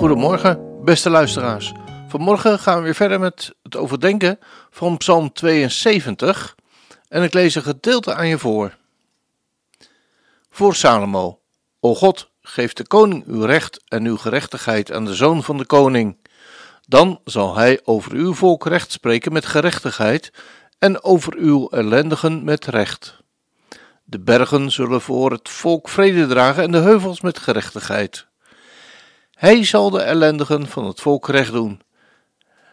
Goedemorgen, beste luisteraars. Vanmorgen gaan we weer verder met het overdenken van Psalm 72 en ik lees een gedeelte aan je voor. Voor Salomo. O God, geef de koning uw recht en uw gerechtigheid aan de zoon van de koning. Dan zal hij over uw volk recht spreken met gerechtigheid en over uw ellendigen met recht. De bergen zullen voor het volk vrede dragen en de heuvels met gerechtigheid. Hij zal de ellendigen van het volk recht doen.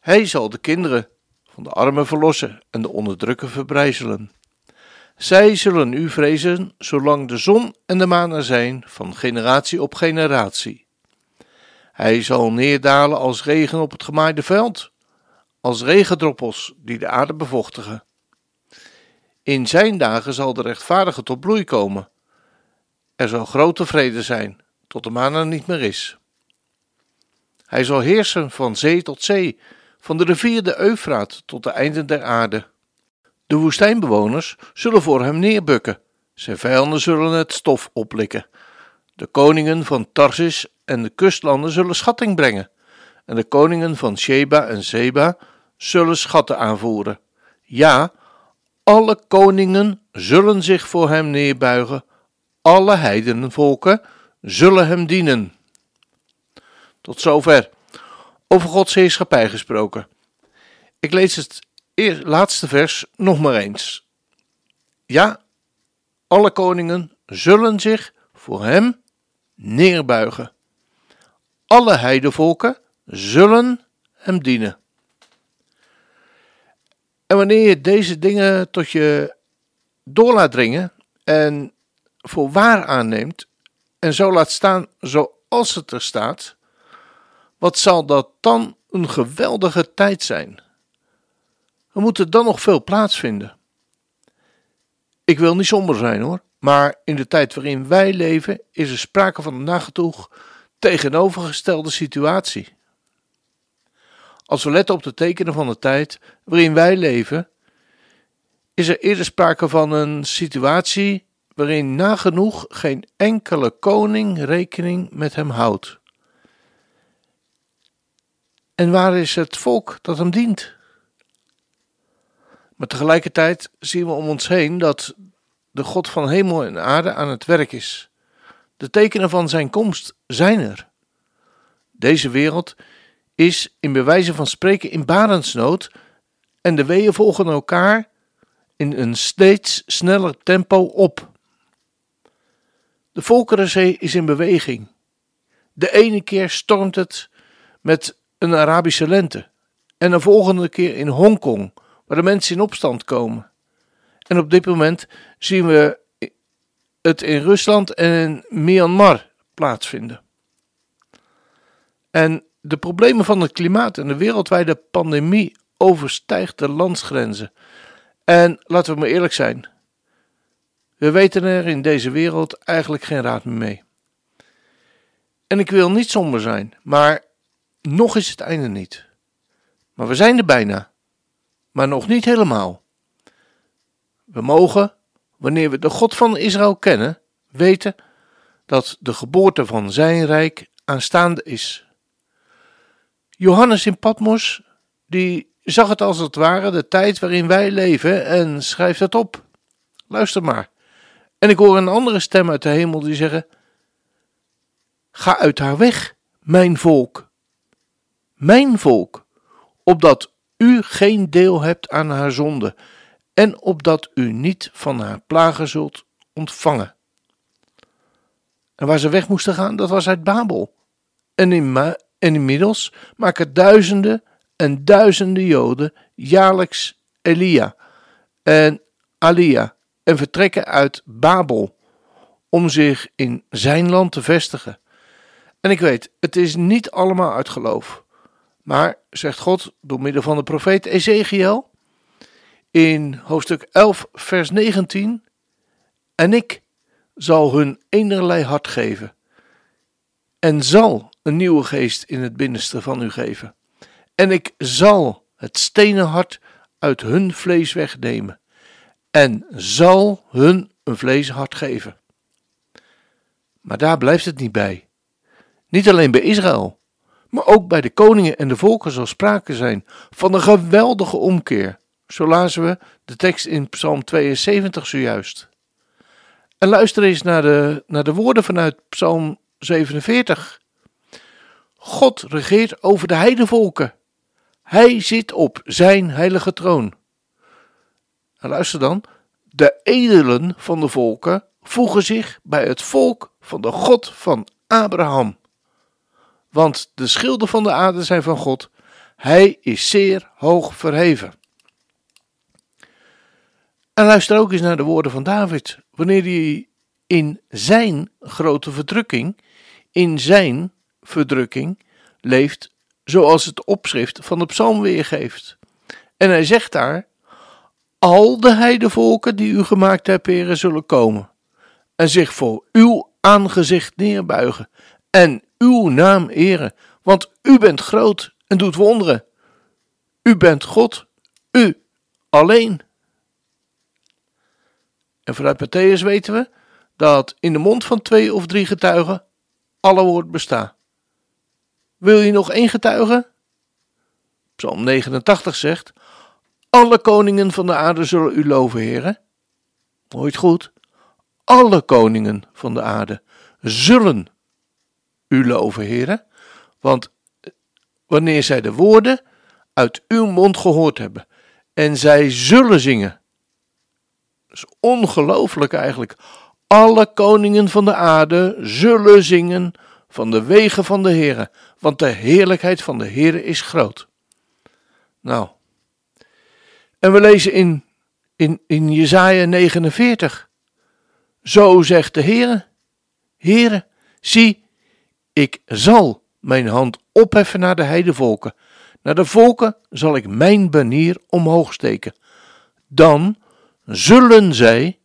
Hij zal de kinderen van de armen verlossen en de onderdrukken verbrijzelen. Zij zullen u vrezen zolang de zon en de maan er zijn, van generatie op generatie. Hij zal neerdalen als regen op het gemaaide veld, als regendroppels die de aarde bevochtigen. In zijn dagen zal de rechtvaardige tot bloei komen. Er zal grote vrede zijn, tot de maan er niet meer is. Hij zal heersen van zee tot zee, van de rivier de Eufraat tot de einden der aarde. De woestijnbewoners zullen voor hem neerbukken, zijn vijanden zullen het stof oplikken. De koningen van Tarsis en de kustlanden zullen schatting brengen, en de koningen van Sheba en Zeba zullen schatten aanvoeren. Ja, alle koningen zullen zich voor hem neerbuigen, alle heidenenvolken zullen hem dienen. Tot zover. Over Gods heerschappij gesproken. Ik lees het laatste vers nog maar eens. Ja, alle koningen zullen zich voor hem neerbuigen. Alle heidevolken zullen hem dienen. En wanneer je deze dingen tot je door laat dringen en voor waar aanneemt en zo laat staan zoals het er staat, wat zal dat dan een geweldige tijd zijn? Er moet er dan nog veel plaatsvinden. Ik wil niet somber zijn hoor, maar in de tijd waarin wij leven is er sprake van een nagetoeg tegenovergestelde situatie. Als we letten op de tekenen van de tijd waarin wij leven, is er eerder sprake van een situatie waarin nagenoeg geen enkele koning rekening met hem houdt. En waar is het volk dat hem dient? Maar tegelijkertijd zien we om ons heen dat de God van hemel en aarde aan het werk is. De tekenen van zijn komst zijn er. Deze wereld is in bewijze van spreken in barensnood en de weeën volgen elkaar in een steeds sneller tempo op. De Volkerenzee is in beweging. De ene keer stormt het met een Arabische lente en de volgende keer in Hongkong waar de mensen in opstand komen. En op dit moment zien we het in Rusland en in Myanmar plaatsvinden. En de problemen van het klimaat en de wereldwijde pandemie overstijgt de landsgrenzen. En laten we maar eerlijk zijn. We weten er in deze wereld eigenlijk geen raad meer mee. En ik wil niet somber zijn, maar nog is het einde niet. Maar we zijn er bijna maar nog niet helemaal. We mogen, wanneer we de God van Israël kennen, weten dat de geboorte van zijn rijk aanstaande is. Johannes in Patmos, die zag het als het ware de tijd waarin wij leven en schrijft het op. Luister maar. En ik hoor een andere stem uit de hemel die zeggen: Ga uit haar weg, mijn volk. Mijn volk, opdat u geen deel hebt aan haar zonde, en opdat u niet van haar plagen zult ontvangen. En waar ze weg moesten gaan, dat was uit Babel. En, in en inmiddels maken duizenden en duizenden Joden jaarlijks Elia en Alia en vertrekken uit Babel om zich in zijn land te vestigen. En ik weet, het is niet allemaal uit geloof. Maar, zegt God door middel van de profeet Ezekiel in hoofdstuk 11, vers 19: En ik zal hun enerlei hart geven, en zal een nieuwe geest in het binnenste van u geven. En ik zal het stenen hart uit hun vlees wegnemen, en zal hun een vleeshart geven. Maar daar blijft het niet bij. Niet alleen bij Israël, maar ook bij de koningen en de volken zal sprake zijn van een geweldige omkeer. Zo lazen we de tekst in Psalm 72 zojuist. En luister eens naar de, naar de woorden vanuit Psalm 47. God regeert over de heidevolken. Hij zit op zijn heilige troon. Luister dan, de edelen van de volken voegen zich bij het volk van de God van Abraham. Want de schilden van de aarde zijn van God, hij is zeer hoog verheven. En luister ook eens naar de woorden van David, wanneer hij in zijn grote verdrukking, in zijn verdrukking, leeft zoals het opschrift van de psalm weergeeft. En hij zegt daar, al de heidevolken die u gemaakt hebt, heren, zullen komen en zich voor uw aangezicht neerbuigen en uw naam eren, want u bent groot en doet wonderen. U bent God, u alleen. En vanuit Matthäus weten we dat in de mond van twee of drie getuigen alle woord bestaat. Wil je nog één getuige? Psalm 89 zegt: Alle koningen van de aarde zullen u loven, heren. Hoort goed. Alle koningen van de aarde zullen u loven, heren. Want wanneer zij de woorden uit uw mond gehoord hebben en zij zullen zingen. Dat is ongelooflijk eigenlijk. Alle koningen van de aarde zullen zingen van de wegen van de Heere, want de heerlijkheid van de Heere is groot. Nou, en we lezen in, in, in Jezaja 49. Zo zegt de Heere, Heere, zie, ik zal mijn hand opheffen naar de heidevolken. Naar de volken zal ik mijn banier omhoog steken. Dan zullen zij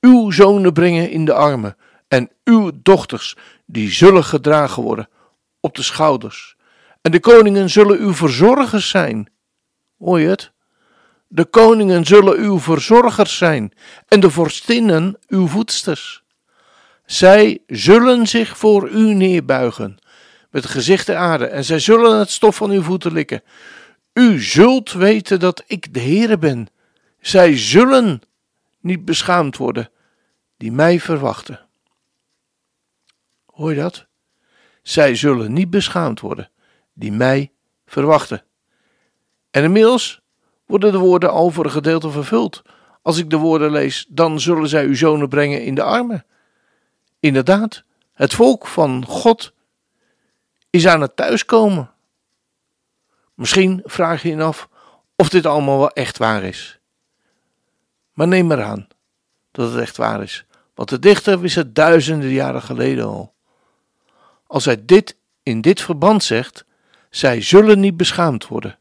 uw zonen brengen in de armen en uw dochters, die zullen gedragen worden op de schouders. En de koningen zullen uw verzorgers zijn. Hoor je het? De koningen zullen uw verzorgers zijn en de vorstinnen uw voedsters. Zij zullen zich voor u neerbuigen met gezicht de aarde en zij zullen het stof van uw voeten likken. U zult weten dat ik de Heere ben. Zij zullen niet beschaamd worden die mij verwachten. Hoor je dat? Zij zullen niet beschaamd worden die mij verwachten. En inmiddels worden de woorden al voor een gedeelte vervuld. Als ik de woorden lees, dan zullen zij uw zonen brengen in de armen. Inderdaad, het volk van God is aan het thuiskomen. Misschien vraag je je af of dit allemaal wel echt waar is. Maar neem maar aan dat het echt waar is, want de dichter wist het duizenden jaren geleden al. Als hij dit in dit verband zegt, zij zullen niet beschaamd worden,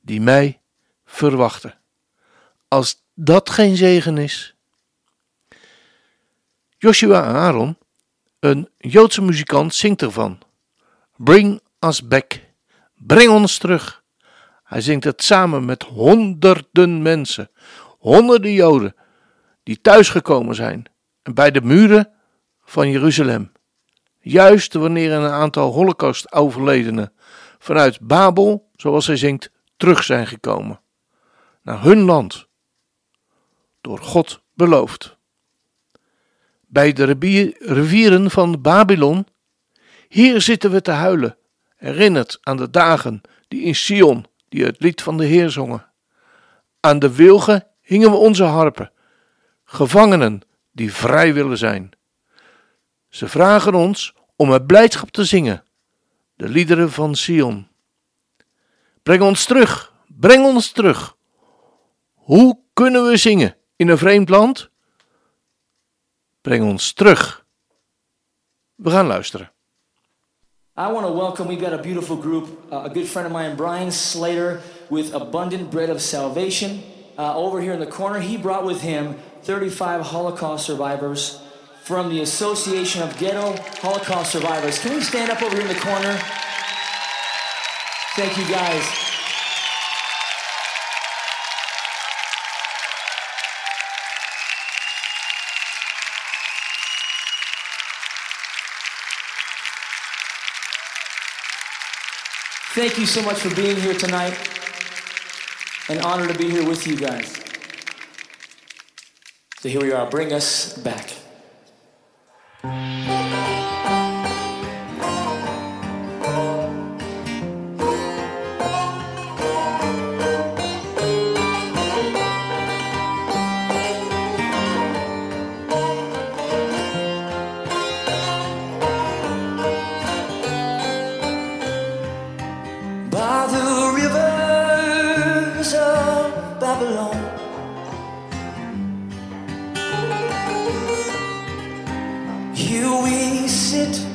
die mij verwachten. Als dat geen zegen is. Joshua Aaron, een Joodse muzikant, zingt ervan. Bring us back. Breng ons terug. Hij zingt het samen met honderden mensen, honderden Joden die thuisgekomen zijn en bij de muren van Jeruzalem. Juist wanneer een aantal Holocaust-overledenen vanuit Babel, zoals hij zingt, terug zijn gekomen naar hun land, door God beloofd. Bij de rivieren van Babylon, hier zitten we te huilen, herinnerd aan de dagen die in Sion, die het lied van de Heer zongen. Aan de wilgen hingen we onze harpen, gevangenen die vrij willen zijn. Ze vragen ons om met blijdschap te zingen, de liederen van Sion. Breng ons terug, breng ons terug. Hoe kunnen we zingen in een vreemd land? Breng ons terug. We gaan luisteren. I want to welcome, we've got a beautiful group, uh, a good friend of mine, Brian Slater, with Abundant Bread of Salvation. Uh, over here in the corner, he brought with him 35 Holocaust survivors from the Association of Ghetto Holocaust Survivors. Can we stand up over here in the corner? Thank you, guys. Thank you so much for being here tonight. An honor to be here with you guys. So here we are. Bring us back. Here we sit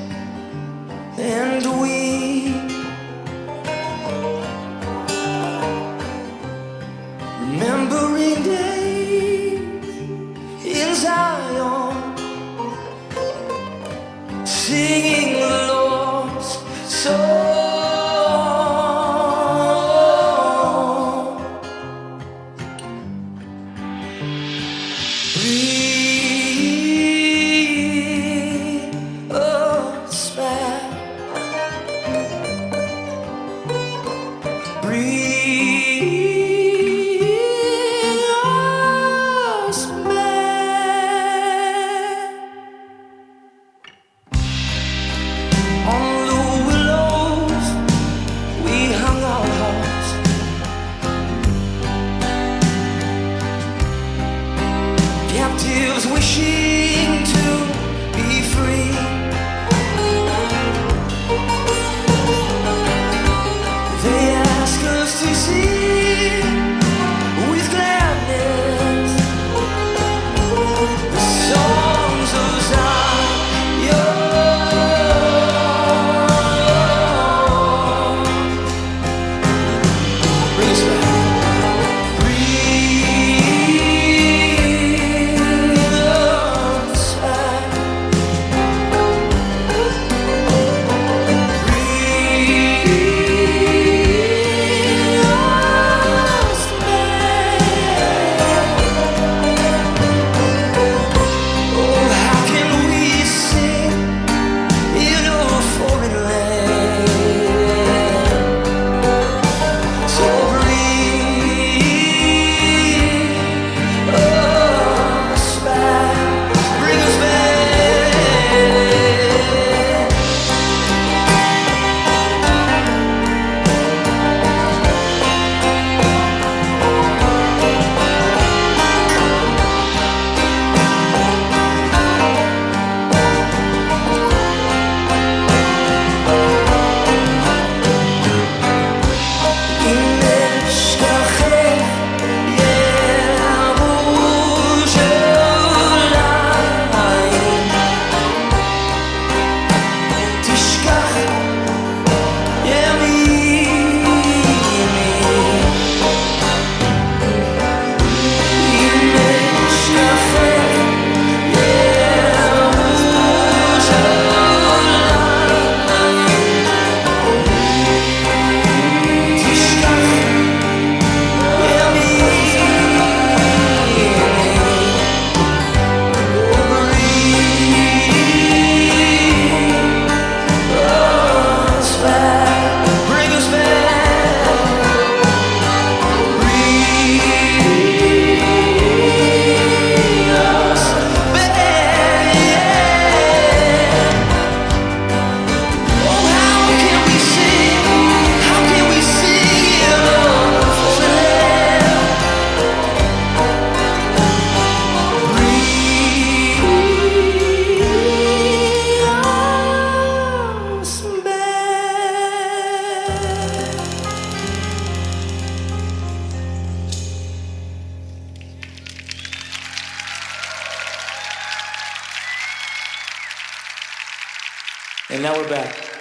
we're back.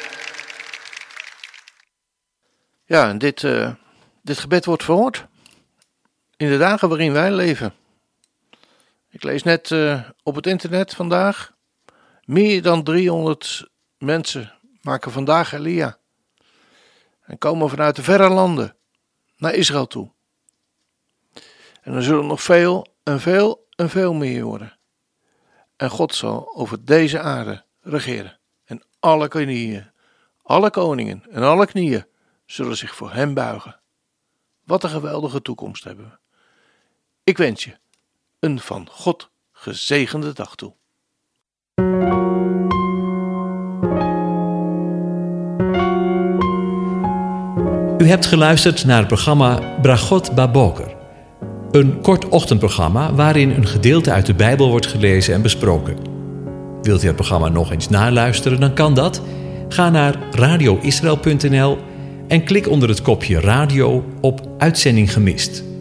Ja, en dit, uh, dit gebed wordt verhoord in de dagen waarin wij leven. Ik lees net uh, op het internet vandaag. Meer dan 300 mensen maken vandaag Elia. En komen vanuit de verre landen naar Israël toe. En er zullen nog veel en veel en veel meer worden. En God zal over deze aarde regeren. Alle koningen, alle koningen en alle knieën zullen zich voor hem buigen. Wat een geweldige toekomst hebben we. Ik wens je een van God gezegende dag toe. U hebt geluisterd naar het programma Bragot Baboker. Een kort ochtendprogramma waarin een gedeelte uit de Bijbel wordt gelezen en besproken. Wilt u het programma nog eens naluisteren, dan kan dat. Ga naar radioisrael.nl en klik onder het kopje radio op Uitzending gemist.